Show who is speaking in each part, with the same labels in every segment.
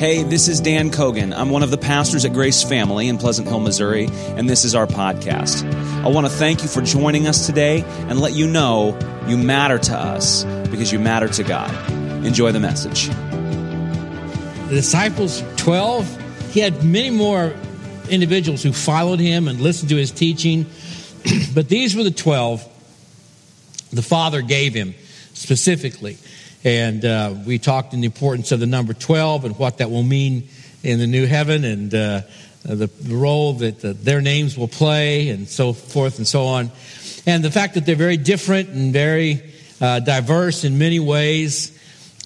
Speaker 1: Hey, this is Dan Cogan. I'm one of the pastors at Grace Family in Pleasant Hill, Missouri, and this is our podcast. I want to thank you for joining us today and let you know you matter to us because you matter to God. Enjoy the message.
Speaker 2: The disciples, 12, he had many more individuals who followed him and listened to his teaching, but these were the 12 the Father gave him specifically. And uh, we talked in the importance of the number 12 and what that will mean in the new heaven and uh, the, the, role that the, their names will play and so forth and so on. And the fact that they're very different and very uh, diverse in many ways.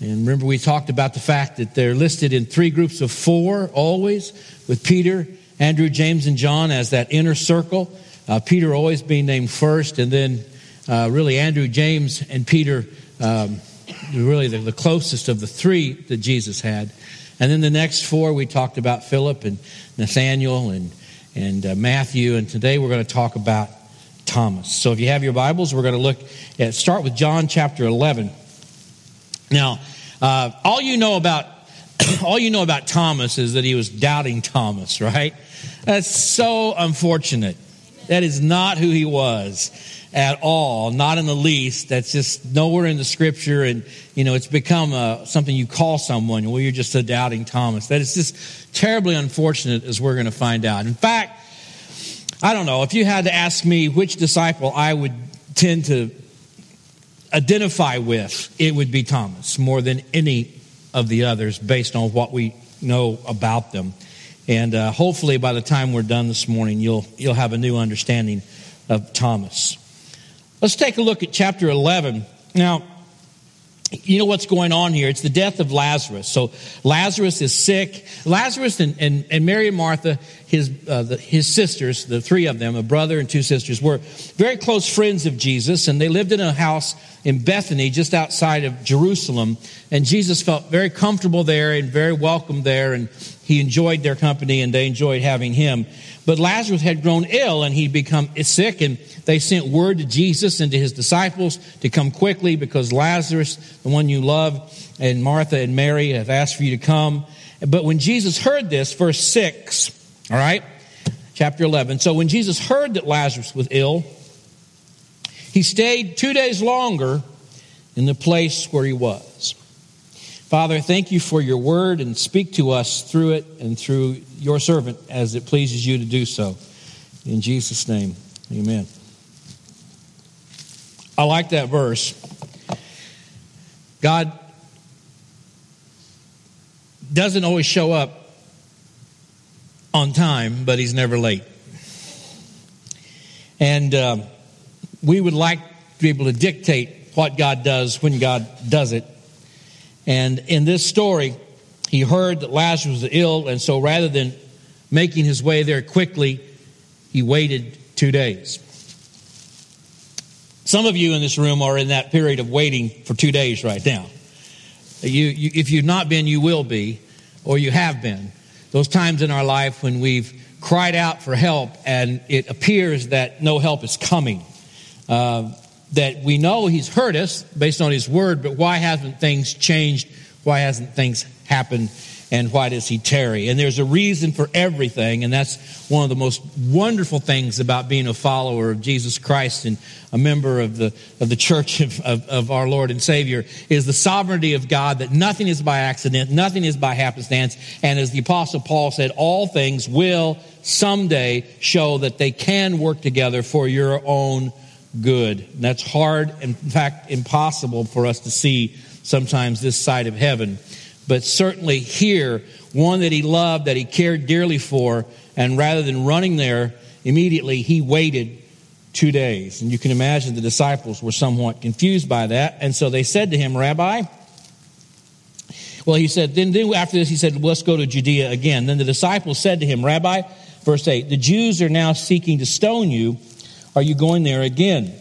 Speaker 2: And remember, we talked about the fact that they're listed in three groups of four always, with Peter, Andrew, James, and John as that inner circle. Uh, Peter always being named first, and then uh, really Andrew, James, and Peter. Um, really the, the closest of the three that Jesus had. And then the next four, we talked about Philip and Nathaniel and, and uh, Matthew. And today we're going to talk about Thomas. So if you have your Bibles, we're going to look at, start with John chapter 11. Now, uh, all you know about all you know about Thomas is that he was doubting Thomas, right? That's so unfortunate. That is not who he was at all, not in the least. That's just nowhere in the scripture. And, you know, it's become uh, something you call someone. Well, you're just a doubting Thomas. That is just terribly unfortunate, as we're going to find out. In fact, I don't know. If you had to ask me which disciple I would tend to identify with, it would be Thomas more than any of the others based on what we know about them. And uh, hopefully, by the time we're done this morning, you'll, you'll have a new understanding of Thomas. Let's take a look at chapter 11. Now, you know what's going on here? It's the death of Lazarus. So Lazarus is sick. Lazarus and, and, and Mary and Martha, his, uh, the, his sisters, the three of them, a brother and two sisters, were very close friends of Jesus, and they lived in a house in Bethany, just outside of Jerusalem. And Jesus felt very comfortable there and very welcome there, and he enjoyed their company, and they enjoyed having him. But Lazarus had grown ill, and he'd become sick, and they sent word to Jesus and to his disciples to come quickly because Lazarus, the one you love, and Martha and Mary have asked for you to come. But when Jesus heard this, verse 6, all right, chapter 11. So when Jesus heard that Lazarus was ill, he stayed two days longer in the place where he was. Father, thank you for your word and speak to us through it and through your servant as it pleases you to do so. In Jesus' name, amen. I like that verse. God doesn't always show up on time, but He's never late. And uh, we would like to be able to dictate what God does when God does it. And in this story, he heard that Lazarus was ill, and so rather than making his way there quickly, he waited two days. Some of you in this room are in that period of waiting for two days right now. You, you, if you've not been, you will be, or you have been. Those times in our life when we've cried out for help and it appears that no help is coming. Uh, that we know He's heard us based on His word, but why hasn't things changed? Why hasn't things happened? and why does he tarry? And there's a reason for everything, and that's one of the most wonderful things about being a follower of Jesus Christ and a member of the, of the church of, of, of our Lord and Savior is the sovereignty of God that nothing is by accident, nothing is by happenstance, and as the Apostle Paul said, all things will someday show that they can work together for your own good. And that's hard, in fact, impossible for us to see sometimes this side of heaven but certainly here, one that he loved, that he cared dearly for, and rather than running there immediately, he waited two days. And you can imagine the disciples were somewhat confused by that. And so they said to him, Rabbi, well, he said, then, then after this, he said, let's go to Judea again. Then the disciples said to him, Rabbi, verse 8, the Jews are now seeking to stone you. Are you going there again?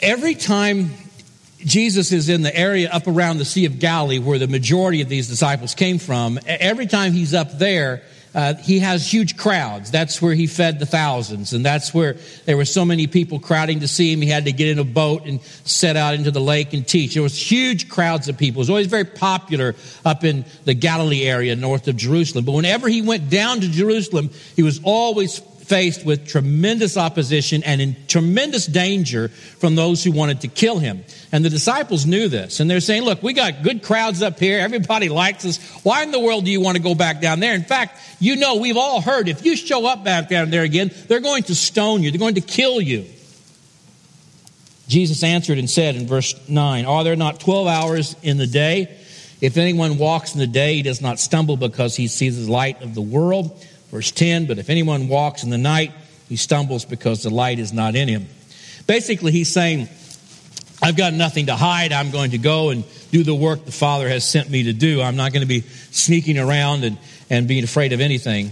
Speaker 2: Every time Jesus is in the area up around the Sea of Galilee where the majority of these disciples came from. Every time he's up there, uh, he has huge crowds. That's where he fed the thousands, and that's where there were so many people crowding to see him. He had to get in a boat and set out into the lake and teach. There was huge crowds of people. It was always very popular up in the Galilee area north of Jerusalem. But whenever he went down to Jerusalem, he was always faced with tremendous opposition and in tremendous danger from those who wanted to kill him. And the disciples knew this. And they're saying, look, we got good crowds up here. Everybody likes us. Why in the world do you want to go back down there? In fact, you know, we've all heard if you show up back down there again, they're going to stone you. They're going to kill you. Jesus answered and said in verse 9, Are there not 12 hours in the day? If anyone walks in the day, he does not stumble because he sees the light of the world. Verse 10 But if anyone walks in the night, he stumbles because the light is not in him. Basically, he's saying, I've got nothing to hide. I'm going to go and do the work the Father has sent me to do. I'm not going to be sneaking around and, and being afraid of anything.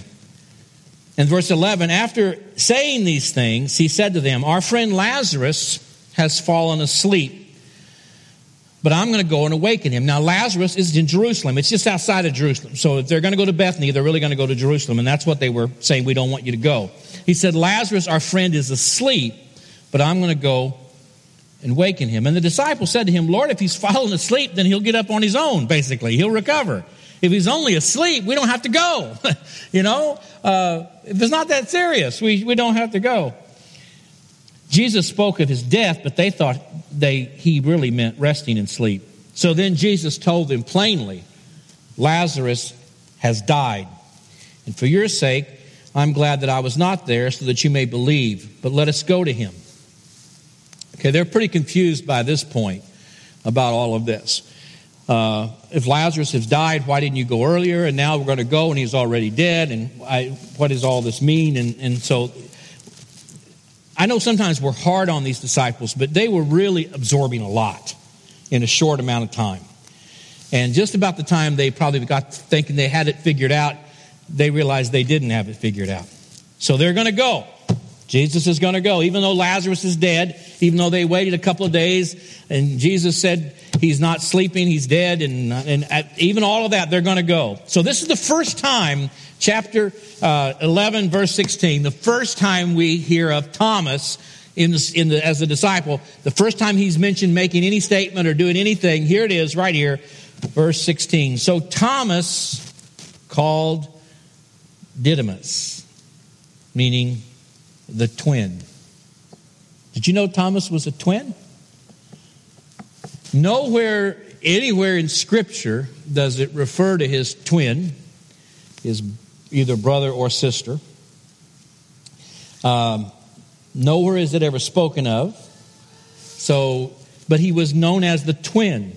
Speaker 2: In verse 11, after saying these things, he said to them, Our friend Lazarus has fallen asleep but I'm going to go and awaken him. Now, Lazarus is in Jerusalem. It's just outside of Jerusalem. So if they're going to go to Bethany, they're really going to go to Jerusalem. And that's what they were saying, we don't want you to go. He said, Lazarus, our friend, is asleep, but I'm going to go and waken him. And the disciples said to him, Lord, if he's fallen asleep, then he'll get up on his own, basically. He'll recover. If he's only asleep, we don't have to go. you know, uh, if it's not that serious, we, we don't have to go. Jesus spoke of his death, but they thought they, he really meant resting in sleep. So then Jesus told them plainly, Lazarus has died. And for your sake, I'm glad that I was not there so that you may believe. But let us go to him. Okay, they're pretty confused by this point about all of this. Uh, if Lazarus has died, why didn't you go earlier? And now we're going to go and he's already dead. And I, what does all this mean? And, and so I know sometimes we're hard on these disciples, but they were really absorbing a lot in a short amount of time. And just about the time they probably got thinking they had it figured out, they realized they didn't have it figured out. So they're going to go. Jesus is going to go. Even though Lazarus is dead, even though they waited a couple of days and Jesus said he's not sleeping, he's dead, and, and uh, even all of that, they're going to go. So this is the first time chapter uh, 11, verse 16, the first time we hear of Thomas in the, in the, as a disciple, the first time he's mentioned making any statement or doing anything, here it is right here, verse 16. So Thomas called Didymus, meaning the twin. Did you know Thomas was a twin? Nowhere, anywhere in Scripture does it refer to his twin, his either brother or sister. Um, nowhere is it ever spoken of. So, but he was known as the twin.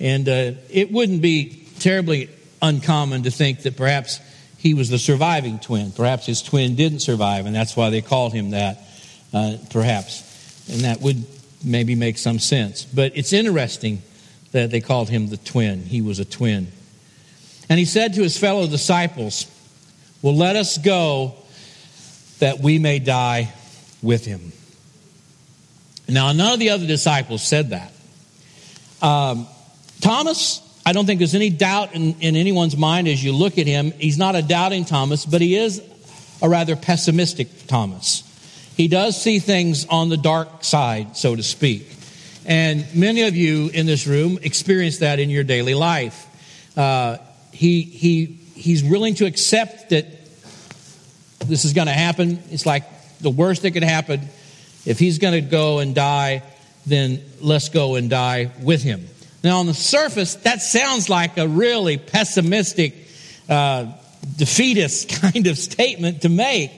Speaker 2: And uh, it wouldn't be terribly uncommon to think that perhaps he was the surviving twin. Perhaps his twin didn't survive, and that's why they called him that, uh, perhaps. And that would maybe make some sense. But it's interesting that they called him the twin. He was a twin. And he said to his fellow disciples, Well, let us go that we may die with him. Now, none of the other disciples said that. Um, Thomas, I don't think there's any doubt in, in anyone's mind as you look at him. He's not a doubting Thomas, but he is a rather pessimistic Thomas. He does see things on the dark side, so to speak. And many of you in this room experience that in your daily life. Uh, he, he, he's willing to accept that this is going to happen. It's like the worst that could happen. If he's going to go and die, then let's go and die with him. Now, on the surface, that sounds like a really pessimistic, uh, defeatist kind of statement to make.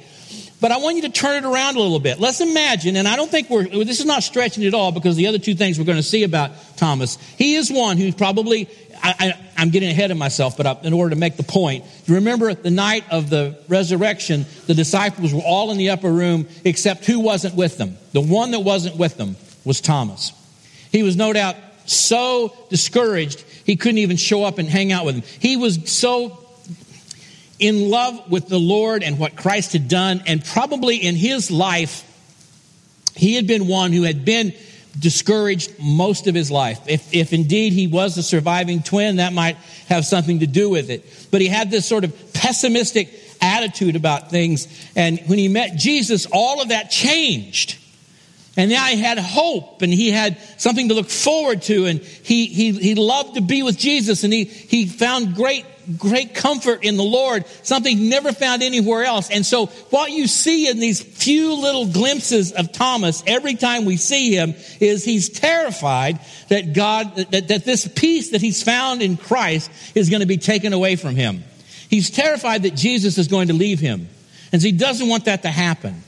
Speaker 2: But I want you to turn it around a little bit. Let's imagine, and I don't think we're, this is not stretching at all because the other two things we're going to see about Thomas, he is one who's probably I, am getting ahead of myself, but I, in order to make the point, you remember the night of the resurrection, the disciples were all in the upper room except who wasn't with them? The one that wasn't with them was Thomas. He was no doubt so discouraged he couldn't even show up and hang out with them. He was so in love with the Lord and what Christ had done, and probably in his life, he had been one who had been discouraged most of his life. If, if indeed he was a surviving twin, that might have something to do with it. But he had this sort of pessimistic attitude about things. And when he met Jesus, all of that changed. And now he had hope and he had something to look forward to. And he, he, he loved to be with Jesus and he, he found great, great comfort in the Lord, something never found anywhere else. And so what you see in these few little glimpses of Thomas every time we see him is he's terrified that God, that, that this peace that he's found in Christ is going to be taken away from him. He's terrified that Jesus is going to leave him. And so he doesn't want that to happen.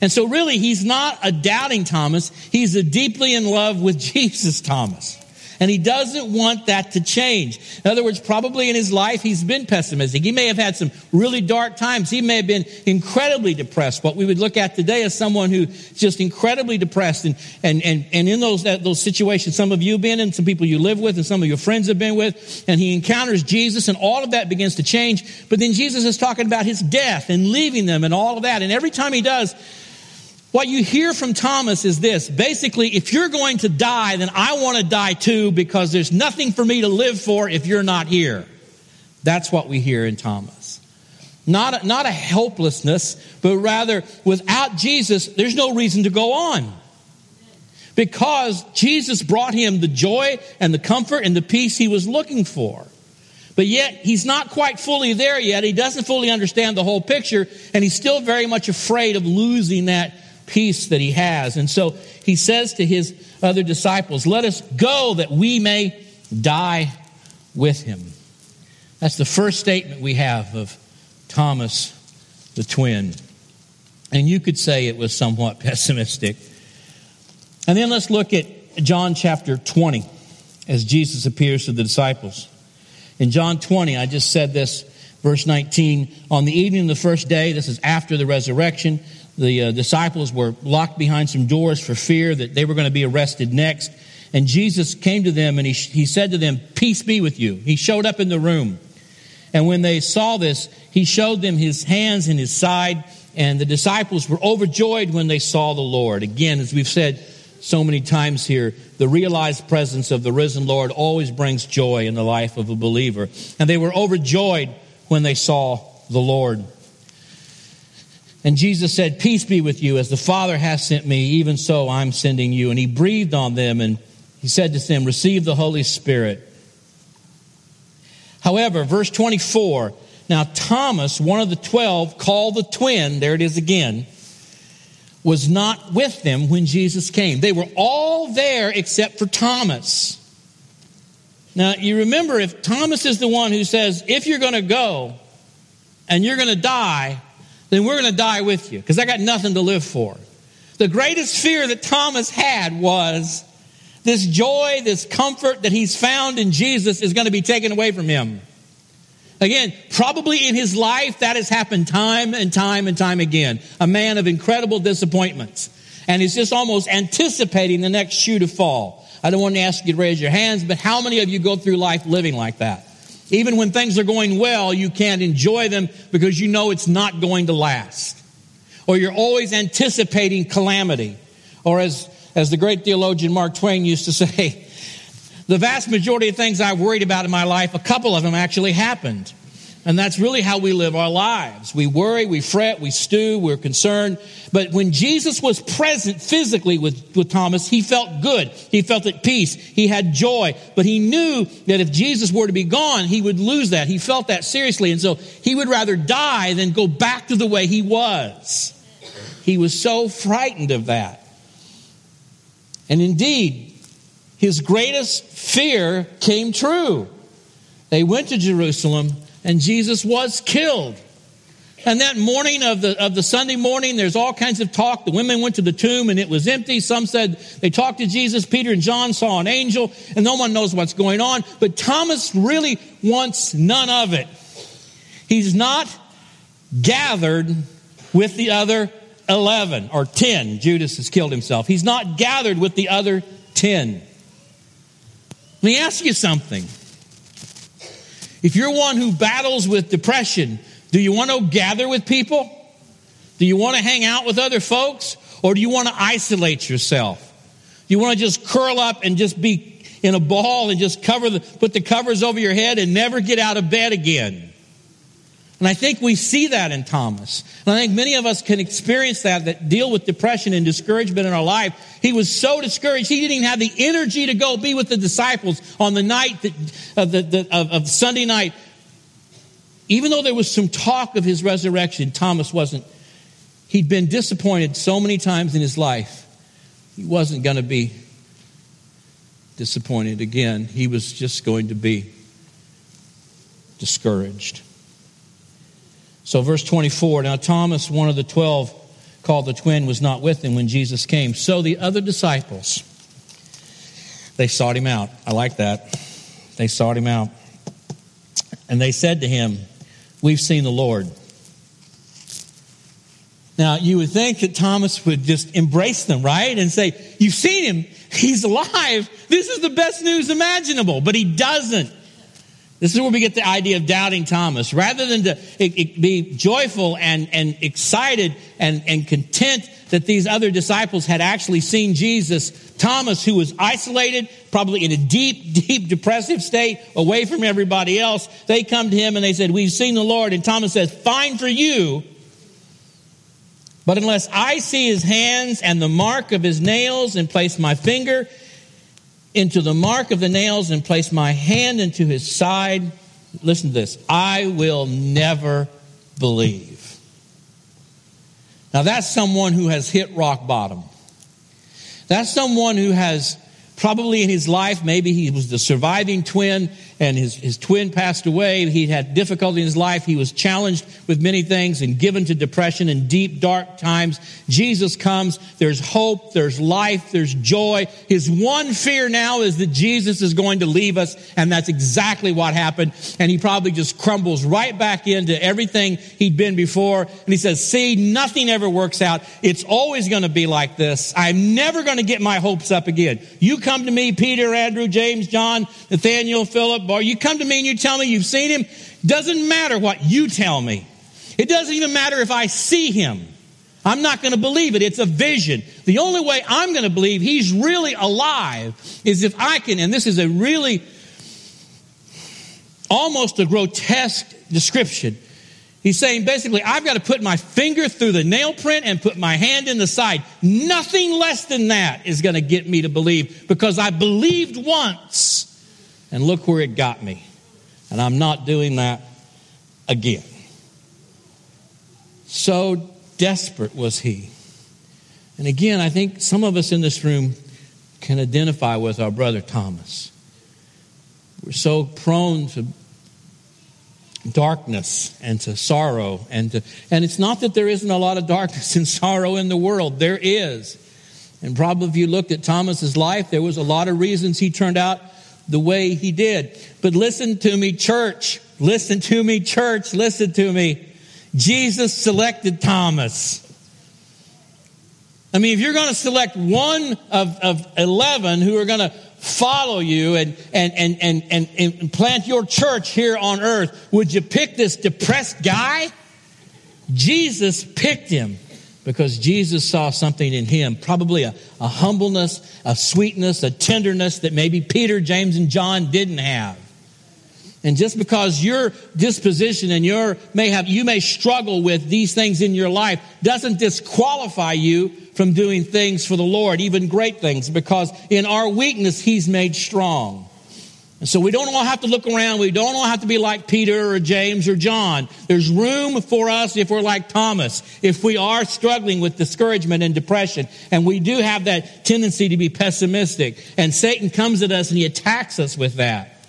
Speaker 2: And so, really, he's not a doubting Thomas. He's a deeply in love with Jesus Thomas. And he doesn't want that to change. In other words, probably in his life, he's been pessimistic. He may have had some really dark times. He may have been incredibly depressed. What we would look at today is someone who's just incredibly depressed. And, and, and, and in those, those situations, some of you have been in, some people you live with, and some of your friends have been with. And he encounters Jesus, and all of that begins to change. But then Jesus is talking about his death and leaving them and all of that. And every time he does, what you hear from Thomas is this. Basically, if you're going to die, then I want to die too because there's nothing for me to live for if you're not here. That's what we hear in Thomas. Not a, not a helplessness, but rather without Jesus, there's no reason to go on. Because Jesus brought him the joy and the comfort and the peace he was looking for. But yet, he's not quite fully there yet. He doesn't fully understand the whole picture, and he's still very much afraid of losing that peace that he has. And so he says to his other disciples, Let us go that we may die with him. That's the first statement we have of Thomas the twin. And you could say it was somewhat pessimistic. And then let's look at John chapter 20 as Jesus appears to the disciples. In John 20, I just said this, verse 19, on the evening of the first day, this is after the resurrection, the uh, disciples were locked behind some doors for fear that they were going to be arrested next. And Jesus came to them and he, he said to them, Peace be with you. He showed up in the room. And when they saw this, he showed them his hands and his side. And the disciples were overjoyed when they saw the Lord. Again, as we've said so many times here, the realized presence of the risen Lord always brings joy in the life of a believer. And they were overjoyed when they saw the Lord. And Jesus said, Peace be with you. As the Father has sent me, even so I'm sending you. And he breathed on them and he said to them, Receive the Holy Spirit. However, verse 24, now Thomas, one of the twelve, called the twin, there it is again, was not with them when Jesus came. They were all there except for Thomas. Now, you remember if Thomas is the one who says, If you're going to go and you're going to die, then we're going to die with you because I got nothing to live for. The greatest fear that Thomas had was this joy, this comfort that he's found in Jesus is going to be taken away from him. Again, probably in his life that has happened time and time and time again. A man of incredible disappointments. And he's just almost anticipating the next shoe to fall. I don't want to ask you to raise your hands, but how many of you go through life living like that? Even when things are going well, you can't enjoy them because you know it's not going to last. Or you're always anticipating calamity. Or as, as the great theologian Mark Twain used to say, the vast majority of things I've worried about in my life, a couple of them actually happened. And that's really how we live our lives. We worry, we fret, we stew, we're concerned. But when Jesus was present physically with, with Thomas, he felt good. He felt at peace. He had joy. But he knew that if Jesus were to be gone, he would lose that. He felt that seriously. And so he would rather die than go back to the way he was. He was so frightened of that. And indeed, his greatest fear came true. They went to Jerusalem and Jesus was killed. And that morning of the, of the Sunday morning, there's all kinds of talk. The women went to the tomb and it was empty. Some said they talked to Jesus. Peter and John saw an angel and no one knows what's going on. But Thomas really wants none of it. He's not gathered with the other 11 or 10. Judas has killed himself. He's not gathered with the other 10. Let me ask you something. If you're one who battles with depression, do you want to gather with people? Do you want to hang out with other folks? Or do you want to isolate yourself? Do you want to just curl up and just be in a ball and just cover the, put the covers over your head and never get out of bed again? And I think we see that in Thomas. And I think many of us can experience that, that deal with depression and discouragement in our life. He was so discouraged, he didn't even have the energy to go be with the disciples on the night that, of, the, the, of, of Sunday night. Even though there was some talk of his resurrection, Thomas wasn't. He'd been disappointed so many times in his life. He wasn't going to be disappointed again. He was just going to be discouraged. So, verse 24 now Thomas, one of the twelve, called the twin, was not with him when Jesus came. So the other disciples, they sought him out. I like that. They sought him out. And they said to him, We've seen the Lord. Now, you would think that Thomas would just embrace them, right? And say, You've seen him. He's alive. This is the best news imaginable. But he doesn't. This is where we get the idea of doubting Thomas. Rather than to be joyful and, and excited and, and content that these other disciples had actually seen Jesus, Thomas, who was isolated, probably in a deep, deep depressive state, away from everybody else, they come to him and they said, We've seen the Lord. And Thomas says, Fine for you. But unless I see his hands and the mark of his nails and place my finger into the mark of the nails and place my hand into his side, listen to this, I will never believe. Now that's someone who has hit rock bottom. That's someone who has probably in his life, maybe he was the surviving twin and his, his twin passed away. He had difficulty in his life. He was challenged with many things and given to depression and deep, dark times. Jesus comes. There's hope. There's life. There's joy. His one fear now is that Jesus is going to leave us. And that's exactly what happened. And he probably just crumbles right back into everything he'd been before. And he says, see, nothing ever works out. It's always going to be like this. I'm never going to get my hopes up again. You come to me, Peter, Andrew, James, John, Nathaniel, Philip, you come to me and you tell me you've seen him, doesn't matter what you tell me. It doesn't even matter if I see him. I'm not going to believe it. It's a vision. The only way I'm going to believe he's really alive is if I can, and this is a really almost a grotesque description. He's saying basically, I've got to put my finger through the nail print and put my hand in the side. Nothing less than that is going to get me to believe because I believed once and look where it got me. And I'm not doing that again. So desperate was he. And again, I think some of us in this room can identify with our brother Thomas. We're so prone to darkness and to sorrow and to and it's not that there isn't a lot of darkness and sorrow in the world there is and probably if you looked at thomas's life there was a lot of reasons he turned out the way he did. But listen to me, church. Listen to me, church. Listen to me. Jesus selected Thomas. I mean, if you're going to select one of, of 11 who are going to follow you and, and, and, and, and, and plant your church here on earth, would you pick this depressed guy? Jesus picked him because Jesus saw something in him, probably a, a humbleness, a sweetness, a tenderness that maybe Peter, James, and John didn't have. And just because your disposition and your may have, you may struggle with these things in your life doesn't disqualify you from doing things for the Lord, even great things, because in our weakness, He's made strong. And so we don't all have to look around. We don't all have to be like Peter or James or John. There's room for us if we're like Thomas, if we are struggling with discouragement and depression. And we do have that tendency to be pessimistic. And Satan comes at us and he attacks us with that.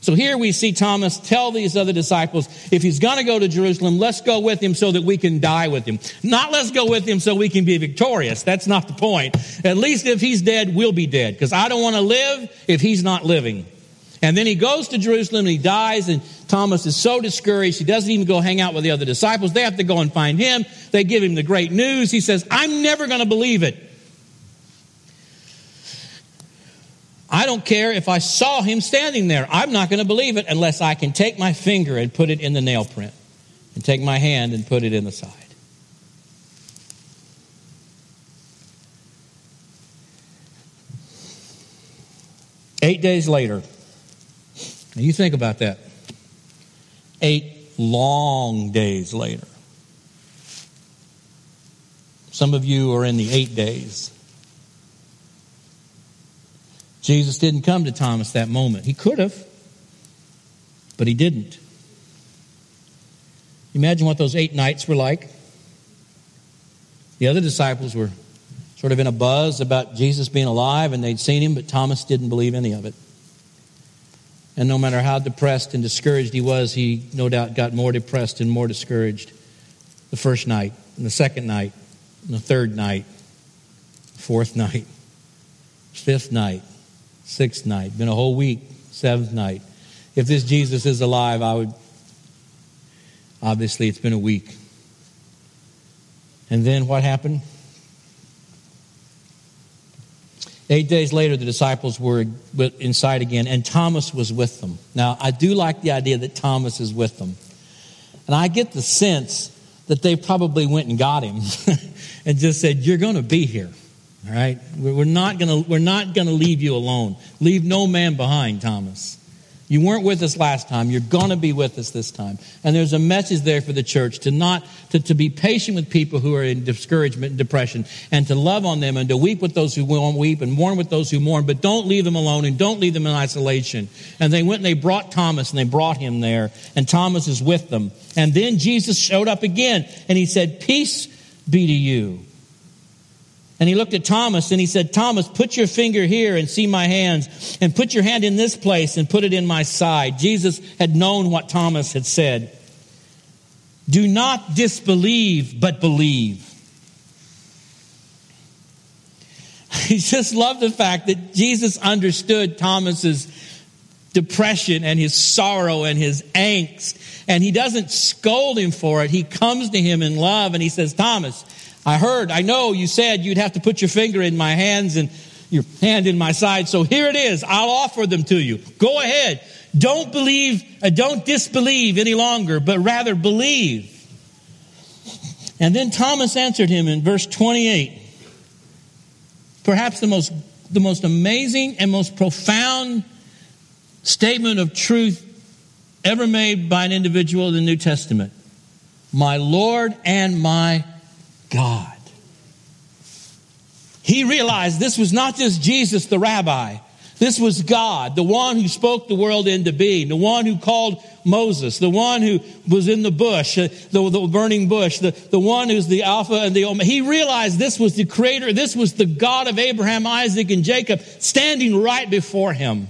Speaker 2: So here we see Thomas tell these other disciples, if he's going to go to Jerusalem, let's go with him so that we can die with him. Not let's go with him so we can be victorious. That's not the point. At least if he's dead, we'll be dead. Because I don't want to live if he's not living. And then he goes to Jerusalem and he dies, and Thomas is so discouraged, he doesn't even go hang out with the other disciples. They have to go and find him. They give him the great news. He says, I'm never going to believe it. I don't care if I saw him standing there. I'm not going to believe it unless I can take my finger and put it in the nail print, and take my hand and put it in the side. Eight days later, now you think about that. Eight long days later. Some of you are in the eight days. Jesus didn't come to Thomas that moment. He could have, but he didn't. Imagine what those eight nights were like. The other disciples were sort of in a buzz about Jesus being alive and they'd seen him, but Thomas didn't believe any of it. And no matter how depressed and discouraged he was, he no doubt got more depressed and more discouraged the first night, and the second night, and the third night, fourth night, fifth night, sixth night, been a whole week, seventh night. If this Jesus is alive, I would. Obviously, it's been a week. And then what happened? Eight days later, the disciples were inside again, and Thomas was with them. Now, I do like the idea that Thomas is with them. And I get the sense that they probably went and got him and just said, You're going to be here. All right? We're not going to, we're not going to leave you alone. Leave no man behind, Thomas. You weren't with us last time. You're going to be with us this time. And there's a message there for the church to not, to, to be patient with people who are in discouragement and depression and to love on them and to weep with those who won't weep and mourn with those who mourn, but don't leave them alone and don't leave them in isolation. And they went and they brought Thomas and they brought him there and Thomas is with them. And then Jesus showed up again and he said, peace be to you. And he looked at Thomas and he said, Thomas, put your finger here and see my hands, and put your hand in this place and put it in my side. Jesus had known what Thomas had said. Do not disbelieve, but believe. He just loved the fact that Jesus understood Thomas's depression and his sorrow and his angst. And he doesn't scold him for it. He comes to him in love and he says, Thomas, I heard, I know you said you'd have to put your finger in my hands and your hand in my side. So here it is. I'll offer them to you. Go ahead. Don't believe, uh, don't disbelieve any longer, but rather believe. And then Thomas answered him in verse 28. Perhaps the most, the most amazing and most profound statement of truth ever made by an individual in the New Testament. My Lord and my God. He realized this was not just Jesus, the rabbi. This was God, the one who spoke the world into being, the one who called Moses, the one who was in the bush, uh, the, the, burning bush, the, the one who's the Alpha and the Omega. He realized this was the creator, this was the God of Abraham, Isaac, and Jacob standing right before him.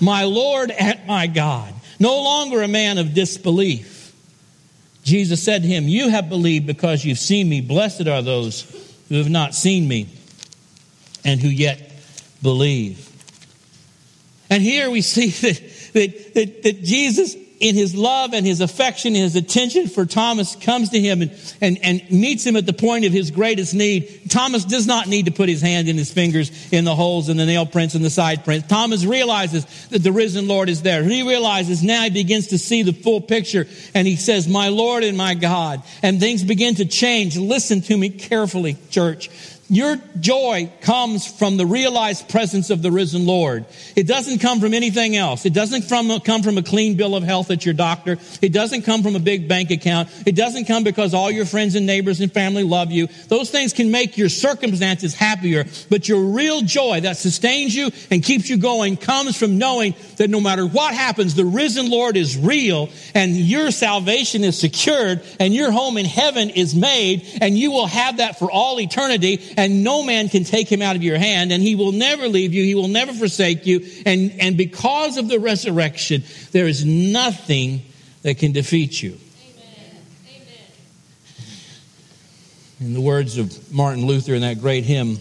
Speaker 2: My Lord and my God. No longer a man of disbelief. Jesus said to him, You have believed because you've seen me. Blessed are those who have not seen me and who yet believe. And here we see that, that, that, that Jesus in his love and his affection and his attention for Thomas comes to him and, and, and meets him at the point of his greatest need. Thomas does not need to put his hand in his fingers in the holes and the nail prints and the side prints. Thomas realizes that the risen Lord is there. He realizes now he begins to see the full picture and he says, my Lord and my God. And things begin to change. Listen to me carefully, church. Your joy comes from the realized presence of the risen Lord. It doesn't come from anything else. It doesn't from, come from a clean bill of health at your doctor. It doesn't come from a big bank account. It doesn't come because all your friends and neighbors and family love you. Those things can make your circumstances happier, but your real joy that sustains you and keeps you going comes from knowing that no matter what happens, the risen Lord is real and your salvation is secured and your home in heaven is made and you will have that for all eternity and no man can take him out of your hand, and he will never leave you, he will never forsake you. And, and because of the resurrection, there is nothing that can defeat you. In the words of Martin Luther in that great hymn,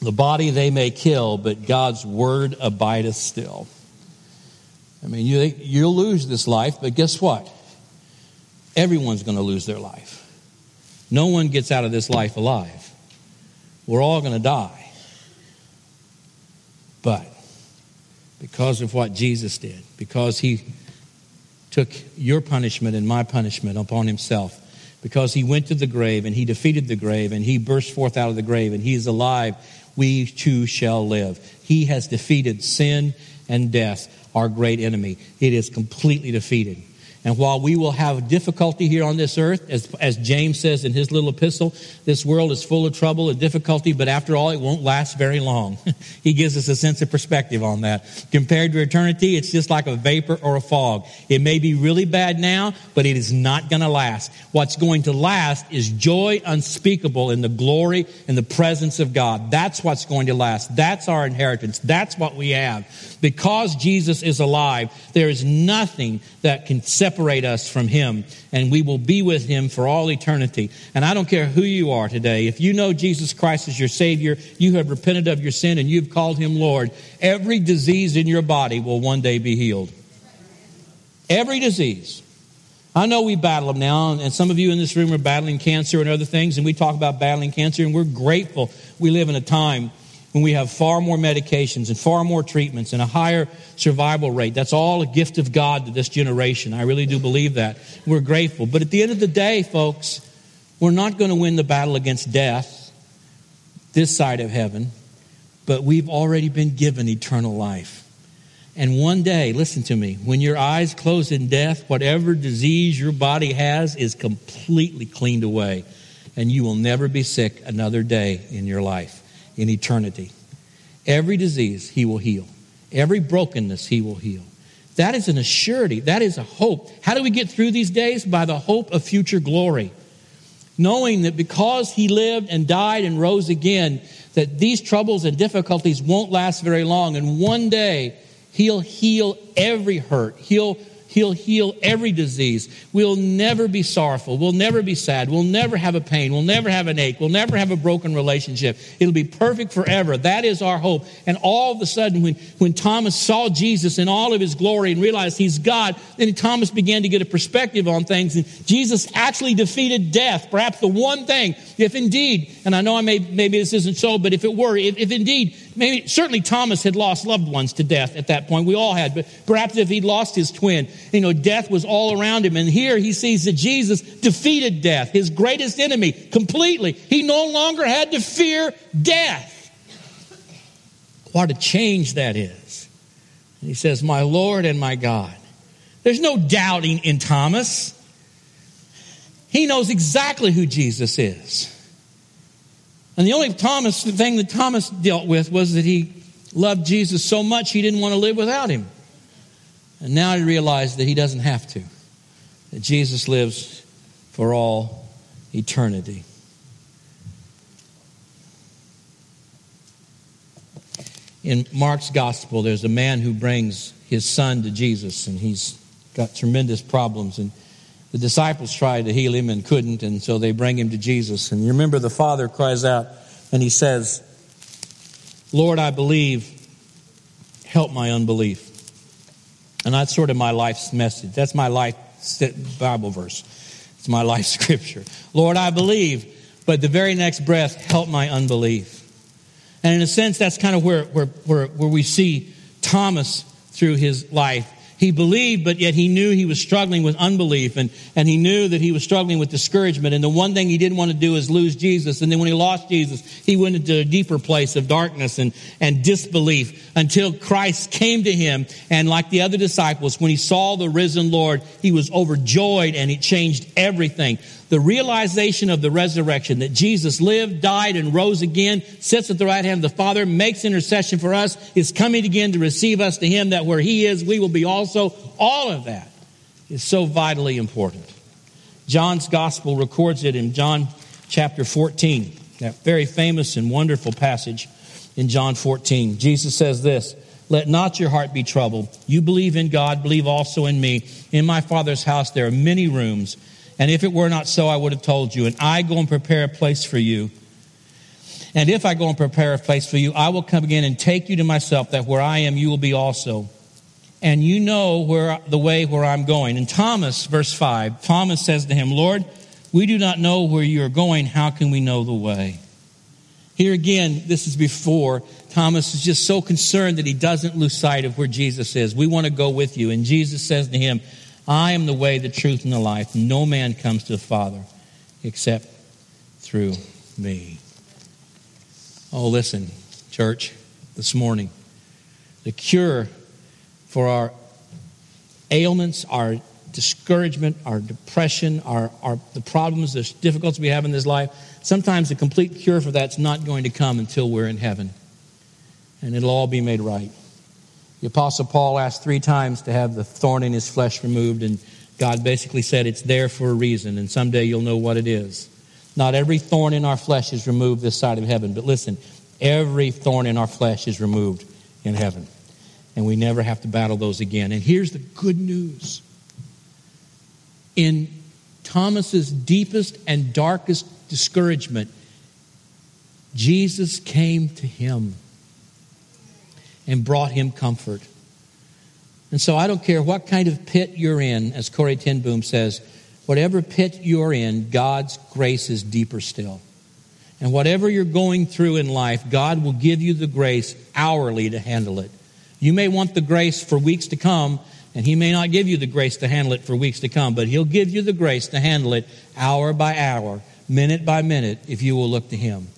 Speaker 2: the body they may kill, but God's word abideth still. I mean, you, you'll lose this life, but guess what? Everyone's going to lose their life. No one gets out of this life alive. We're all going to die. But because of what Jesus did, because he took your punishment and my punishment upon himself, because he went to the grave and he defeated the grave and he burst forth out of the grave and he is alive, we too shall live. He has defeated sin and death, our great enemy. It is completely defeated. And while we will have difficulty here on this earth, as, as James says in his little epistle, this world is full of trouble and difficulty, but after all, it won't last very long. he gives us a sense of perspective on that. Compared to eternity, it's just like a vapor or a fog. It may be really bad now, but it is not going to last. What's going to last is joy unspeakable in the glory and the presence of God. That's what's going to last. That's our inheritance. That's what we have. Because Jesus is alive, there is nothing that can separate us from Him, and we will be with Him for all eternity. And I don't care who you are today, if you know Jesus Christ as your Savior, you have repented of your sin, and you've called Him Lord, every disease in your body will one day be healed. Every disease. I know we battle them now, and some of you in this room are battling cancer and other things, and we talk about battling cancer, and we're grateful we live in a time when we have far more medications and far more treatments and a higher survival rate. That's all a gift of God to this generation. I really do believe that. We're grateful. But at the end of the day, folks, we're not going to win the battle against death this side of heaven, but we've already been given eternal life. And one day, listen to me, when your eyes close in death, whatever disease your body has is completely cleaned away. And you will never be sick another day in your life in eternity. Every disease he will heal. Every brokenness he will heal. That is an assurity. That is a hope. How do we get through these days? By the hope of future glory. Knowing that because he lived and died and rose again, that these troubles and difficulties won't last very long. And one day, he'll heal every hurt. He'll He'll heal every disease. We'll never be sorrowful. We'll never be sad. We'll never have a pain. We'll never have an ache. We'll never have a broken relationship. It'll be perfect forever. That is our hope. And all of a sudden, when, when Thomas saw Jesus in all of his glory and realized he's God, then Thomas began to get a perspective on things. And Jesus actually defeated death. Perhaps the one thing, if indeed, and I know I may, maybe this isn't so, but if it were, if, if indeed maybe certainly Thomas had lost loved ones to death at that point. We all had, but perhaps if he'd lost his twin, you know, death was all around him. And here he sees that Jesus defeated death, his greatest enemy, completely. He no longer had to fear death. What a change that is. And he says, My Lord and my God. There's no doubting in Thomas. He knows exactly who Jesus is. And the only Thomas the thing that Thomas dealt with was that he loved Jesus so much he didn't want to live without him. And now he realized that he doesn't have to. That Jesus lives for all eternity. In Mark's gospel, there's a man who brings his son to Jesus, and he's got tremendous problems. And the disciples tried to heal him and couldn't, and so they bring him to Jesus. And you remember the father cries out and he says, Lord, I believe, help my unbelief. And that's sort of my life's message. That's my life Bible verse. It's my life scripture. Lord, I believe, but the very next breath, help my unbelief. And in a sense, that's kind of where, where, where, where we see Thomas through his life. He believed, but yet he knew he was struggling with unbelief and, and he knew that he was struggling with discouragement. And the one thing he didn't want to do is lose Jesus. And then when he lost Jesus, he went into a deeper place of darkness and, and disbelief until Christ came to him. And like the other disciples, when he saw the risen Lord, he was overjoyed and it changed everything the realization of the resurrection that Jesus lived, died, and rose again, sits at the right hand of the Father, makes intercession for us, is coming again to receive us to Him, that where He is, we will be also. All of that is so vitally important. John's gospel records it in John chapter 14, that very famous and wonderful passage in John 14. Jesus says this. Let not your heart be troubled. You believe in God, believe also in me. In my Father's house there are many rooms. And if it were not so, I would have told you. And I go and prepare a place for you. And if I go and prepare a place for you, I will come again and take you to myself, that where I am, you will be also. And you know where the way where I'm going. And Thomas, verse 5, Thomas says to him, Lord, we do not know where you are going. How can we know the way? Here again, this is before. Thomas is just so concerned that he doesn't lose sight of where Jesus is. We want to go with you. And Jesus says to him, I am the way, the truth, and the life. No man comes to the Father except through me. Oh, listen, church, this morning. The cure for our ailments, our discouragement, our depression, our, our, the problems, the difficulties we have in this life, sometimes the complete cure for that's not going to come until we're in heaven. And it'll all be made right. The Apostle Paul asked three times to have the thorn in his flesh removed, and God basically said it's there for a reason, and someday you'll know what it is. Not every thorn in our flesh is removed this side of heaven, but listen, every thorn in our flesh is removed in heaven. And we never have to battle those again. And here's the good news. In Thomas's deepest and darkest discouragement, Jesus came to him and brought him comfort. And so I don't care what kind of pit you're in, as Corrie ten Boom says, whatever pit you're in, God's grace is deeper still. And whatever you're going through in life, God will give you the grace hourly to handle it. You may want the grace for weeks to come, and He may not give you the grace to handle it for weeks to come, but He'll give you the grace to handle it hour by hour, minute by minute, if you will look to Him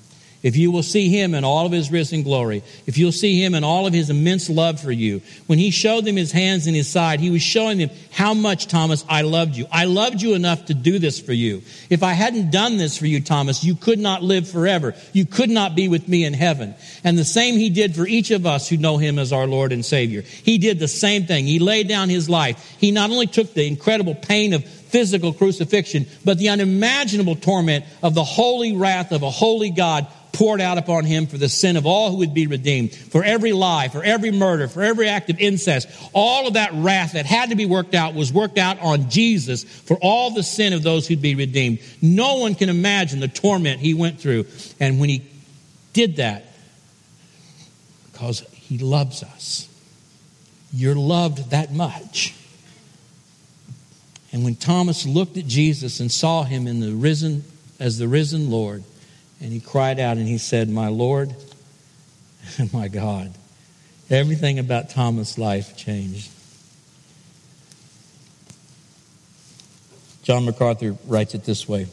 Speaker 2: if you will see him in all of his risen glory, if you'll see him in all of his immense love for you, when he showed them his hands and his side, he was showing them how much, Thomas, I loved you. I loved you enough to do this for you. If I hadn't done this for you, Thomas, you could not live forever. You could not be with me in heaven. And the same he did for each of us who know him as our Lord and Savior. He did the same thing. He laid down his life. He not only took the incredible pain of physical crucifixion, but the unimaginable torment of the holy wrath of a holy God poured out upon him for the sin of all who would be redeemed, for every lie, for every murder, for every act of incest. All of that wrath that had to be worked out was worked out on Jesus for all the sin of those who'd be redeemed. No one can imagine the torment he went through. And when he did that, because he loves us, you're loved that much. And when Thomas looked at Jesus and saw him in the risen as the risen Lord, and he cried out and he said, My Lord and my God. Everything about Thomas' life changed. John MacArthur writes it this way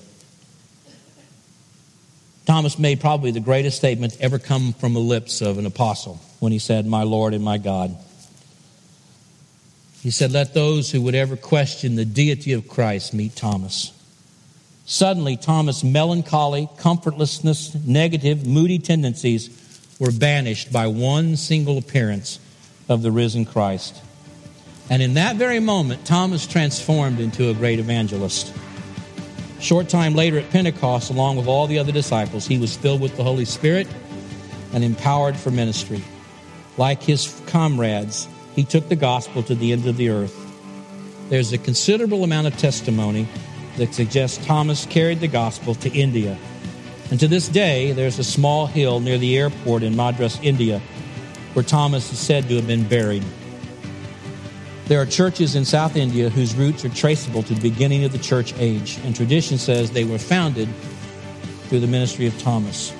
Speaker 2: Thomas made probably the greatest statement ever come from the lips of an apostle when he said, My Lord and my God. He said, Let those who would ever question the deity of Christ meet Thomas. Suddenly, Thomas' melancholy, comfortlessness, negative, moody tendencies were banished by one single appearance of the risen Christ. And in that very moment, Thomas transformed into a great evangelist. Short time later at Pentecost, along with all the other disciples, he was filled with the Holy Spirit and empowered for ministry. Like his comrades, he took the gospel to the end of the earth. There's a considerable amount of testimony that suggests Thomas carried the gospel to India. And to this day, there's a small hill near the airport in Madras, India, where Thomas is said to have been buried. There are churches in South India whose roots are traceable to the beginning of the church age, and tradition says they were founded through the ministry of Thomas.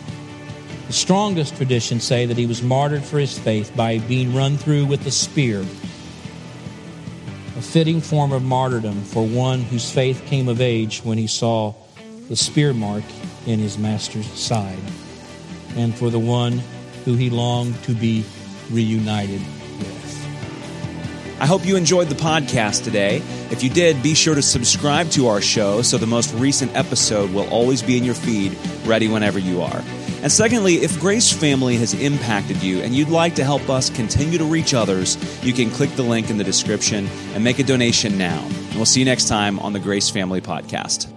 Speaker 2: The strongest traditions say that he was martyred for his faith by being run through with a spear fitting form of martyrdom for one whose faith came of age when he saw the spear mark in his master's side, and for the one who he longed to be reunited with.
Speaker 1: I hope you enjoyed the podcast today. If you did, be sure to subscribe to our show so the most recent episode will always be in your feed, ready whenever you are. And secondly, if Grace Family has impacted you and you'd like to help us continue to reach others, you can click the link in the description and make a donation now. And we'll see you next time on the Grace Family Podcast.